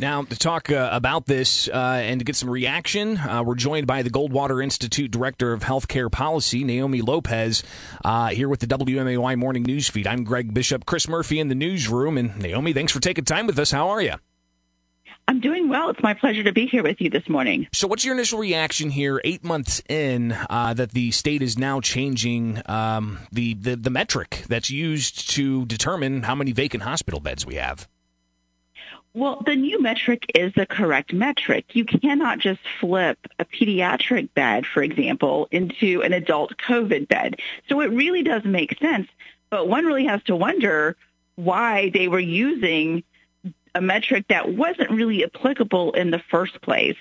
Now, to talk uh, about this uh, and to get some reaction, uh, we're joined by the Goldwater Institute Director of Healthcare Policy, Naomi Lopez, uh, here with the WMAY Morning News Feed. I'm Greg Bishop, Chris Murphy in the newsroom. And Naomi, thanks for taking time with us. How are you? I'm doing well. It's my pleasure to be here with you this morning. So, what's your initial reaction here, eight months in, uh, that the state is now changing um, the, the the metric that's used to determine how many vacant hospital beds we have? Well, the new metric is the correct metric. You cannot just flip a pediatric bed, for example, into an adult COVID bed. So it really does make sense, but one really has to wonder why they were using a metric that wasn't really applicable in the first place.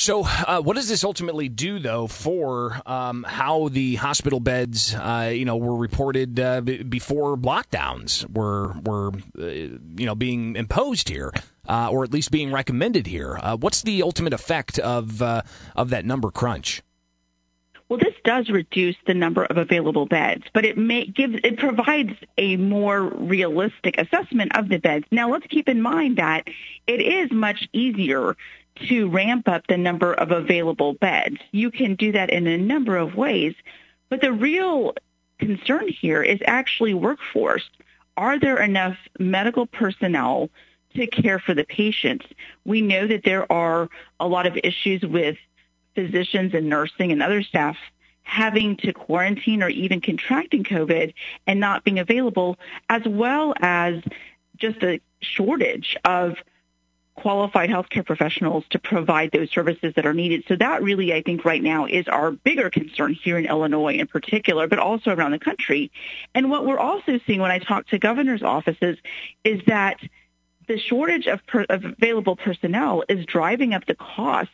So, uh, what does this ultimately do, though, for um, how the hospital beds, uh, you know, were reported uh, b- before lockdowns were were, uh, you know, being imposed here, uh, or at least being recommended here? Uh, what's the ultimate effect of of that number crunch? Well, this does reduce the number of available beds, but it may give it provides a more realistic assessment of the beds. Now, let's keep in mind that it is much easier to ramp up the number of available beds. You can do that in a number of ways, but the real concern here is actually workforce. Are there enough medical personnel to care for the patients? We know that there are a lot of issues with physicians and nursing and other staff having to quarantine or even contracting COVID and not being available, as well as just a shortage of qualified healthcare professionals to provide those services that are needed. So that really, I think, right now is our bigger concern here in Illinois in particular, but also around the country. And what we're also seeing when I talk to governors' offices is that the shortage of, per- of available personnel is driving up the cost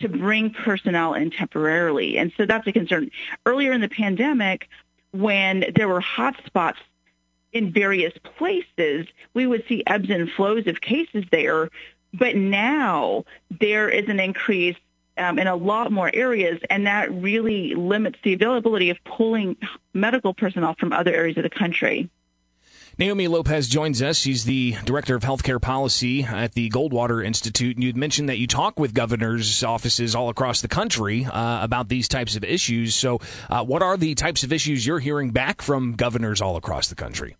to bring personnel in temporarily. And so that's a concern. Earlier in the pandemic, when there were hotspots in various places, we would see ebbs and flows of cases there but now there is an increase um, in a lot more areas, and that really limits the availability of pulling medical personnel from other areas of the country. Naomi Lopez joins us. She's the director of healthcare policy at the Goldwater Institute. And you'd mentioned that you talk with governors' offices all across the country uh, about these types of issues. So, uh, what are the types of issues you're hearing back from governors all across the country?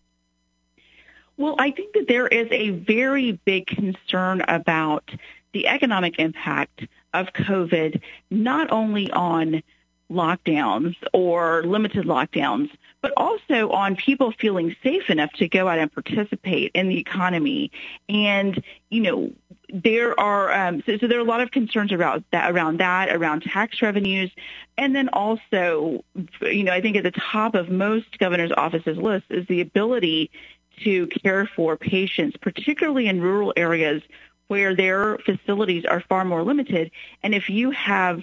Well, I think that there is a very big concern about the economic impact of COVID, not only on lockdowns or limited lockdowns, but also on people feeling safe enough to go out and participate in the economy. And, you know, there are um, so, so there are a lot of concerns around that around that around tax revenues and then also you know i think at the top of most governors offices lists is the ability to care for patients, particularly in rural areas where their facilities are far more limited. And if you have,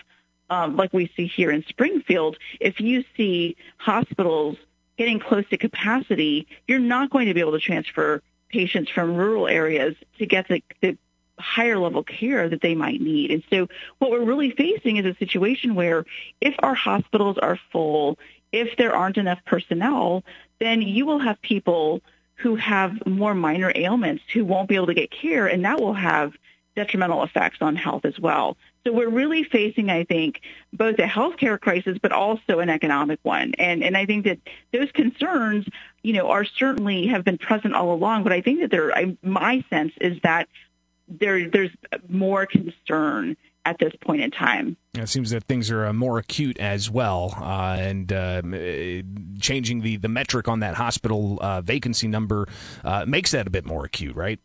um, like we see here in Springfield, if you see hospitals getting close to capacity, you're not going to be able to transfer patients from rural areas to get the, the higher level care that they might need. And so what we're really facing is a situation where if our hospitals are full, if there aren't enough personnel, then you will have people who have more minor ailments who won't be able to get care, and that will have detrimental effects on health as well. So we're really facing, I think, both a healthcare crisis, but also an economic one. And and I think that those concerns, you know, are certainly have been present all along. But I think that there, I, my sense is that there there's more concern at this point in time. It seems that things are uh, more acute as well, uh, and uh, changing the, the metric on that hospital uh, vacancy number uh, makes that a bit more acute, right?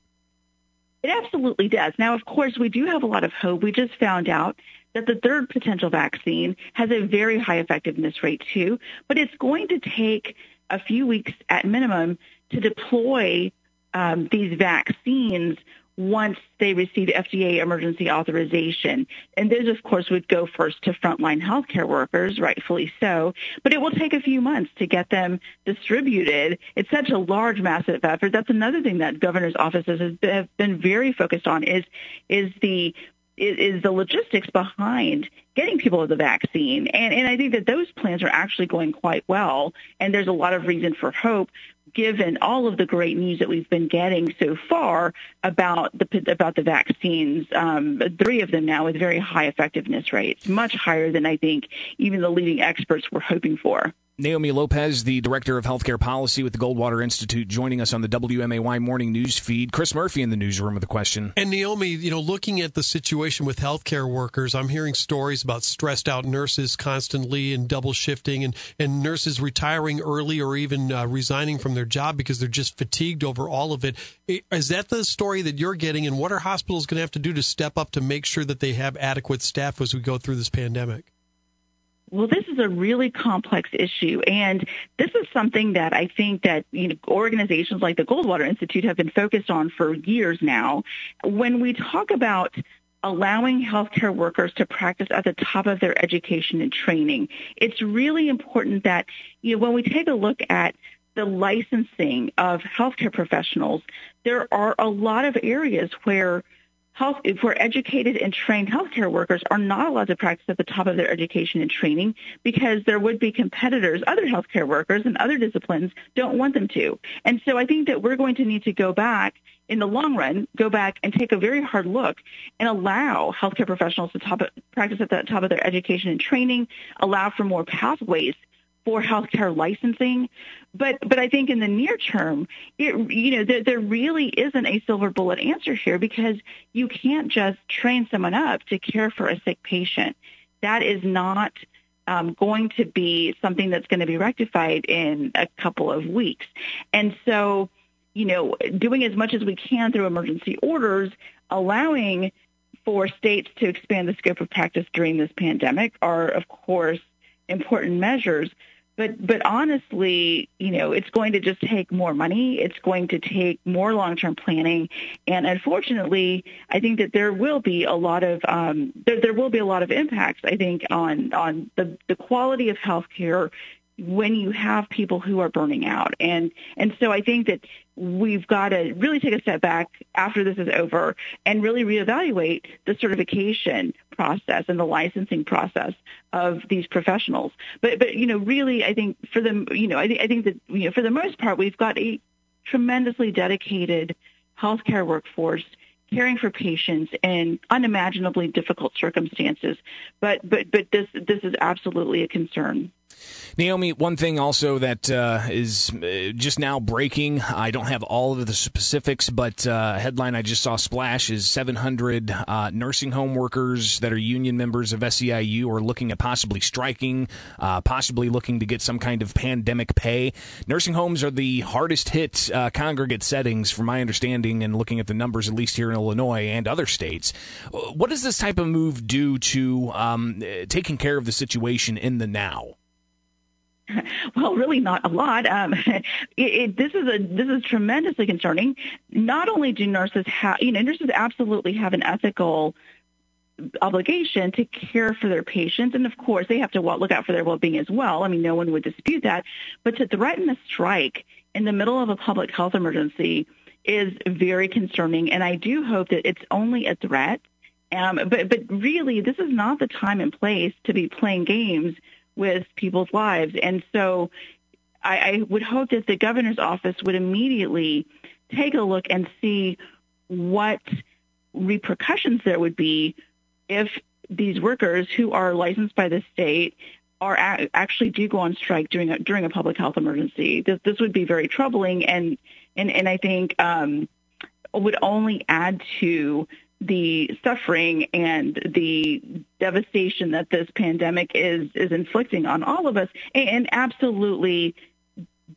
It absolutely does. Now, of course, we do have a lot of hope. We just found out that the third potential vaccine has a very high effectiveness rate too, but it's going to take a few weeks at minimum to deploy um, these vaccines once they receive FDA emergency authorization. And those, of course, would go first to frontline healthcare workers, rightfully so. But it will take a few months to get them distributed. It's such a large, massive effort. That's another thing that governor's offices have been very focused on is, is the is the logistics behind getting people the vaccine. And, and I think that those plans are actually going quite well. And there's a lot of reason for hope. Given all of the great news that we've been getting so far about the about the vaccines, um, three of them now with very high effectiveness rates, much higher than I think even the leading experts were hoping for. Naomi Lopez, the director of healthcare policy with the Goldwater Institute, joining us on the WMAY morning news feed. Chris Murphy in the newsroom with a question. And Naomi, you know, looking at the situation with healthcare workers, I'm hearing stories about stressed out nurses constantly and double shifting, and and nurses retiring early or even uh, resigning from their job because they're just fatigued over all of it. Is that the story that you're getting? And what are hospitals going to have to do to step up to make sure that they have adequate staff as we go through this pandemic? Well, this is a really complex issue, and this is something that I think that you know organizations like the Goldwater Institute have been focused on for years now. When we talk about allowing healthcare workers to practice at the top of their education and training, it's really important that you know when we take a look at the licensing of healthcare professionals, there are a lot of areas where health, if educated and trained healthcare workers are not allowed to practice at the top of their education and training because there would be competitors, other healthcare workers and other disciplines don't want them to. And so I think that we're going to need to go back in the long run, go back and take a very hard look and allow healthcare professionals to top, practice at the top of their education and training, allow for more pathways for healthcare licensing. But but I think in the near term, it you know there, there really isn't a silver bullet answer here because you can't just train someone up to care for a sick patient. That is not um, going to be something that's going to be rectified in a couple of weeks. And so, you know, doing as much as we can through emergency orders, allowing for states to expand the scope of practice during this pandemic are, of course, important measures. But but honestly, you know, it's going to just take more money. It's going to take more long-term planning, and unfortunately, I think that there will be a lot of um, there, there will be a lot of impacts. I think on on the the quality of healthcare when you have people who are burning out. And and so I think that we've got to really take a step back after this is over and really reevaluate the certification process and the licensing process of these professionals. But but you know really I think for them you know I think I think that you know for the most part we've got a tremendously dedicated healthcare workforce caring for patients in unimaginably difficult circumstances. But but but this this is absolutely a concern. Naomi, one thing also that uh, is uh, just now breaking. I don't have all of the specifics, but uh, headline I just saw splash is 700 uh, nursing home workers that are union members of SEIU are looking at possibly striking, uh, possibly looking to get some kind of pandemic pay. Nursing homes are the hardest hit uh, congregate settings, from my understanding, and looking at the numbers, at least here in Illinois and other states. What does this type of move do to um, taking care of the situation in the now? Well, really not a lot. Um, it, it, this is a this is tremendously concerning. Not only do nurses have, you know, nurses absolutely have an ethical obligation to care for their patients, and of course they have to look out for their well-being as well. I mean, no one would dispute that. But to threaten a strike in the middle of a public health emergency is very concerning, and I do hope that it's only a threat. Um, but but really, this is not the time and place to be playing games with people's lives. And so I, I would hope that the governor's office would immediately take a look and see what repercussions there would be if these workers who are licensed by the state are a- actually do go on strike during a, during a public health emergency. This, this would be very troubling, and and and I think um, would only add to the suffering and the devastation that this pandemic is is inflicting on all of us and absolutely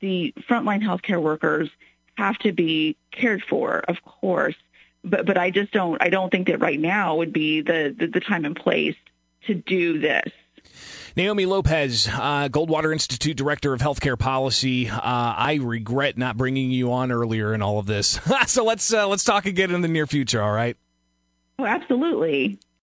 the frontline healthcare workers have to be cared for of course but but I just don't I don't think that right now would be the the, the time and place to do this Naomi Lopez, uh, Goldwater Institute Director of Healthcare Policy. Uh, I regret not bringing you on earlier in all of this. so let's uh, let's talk again in the near future. All right. Oh, absolutely.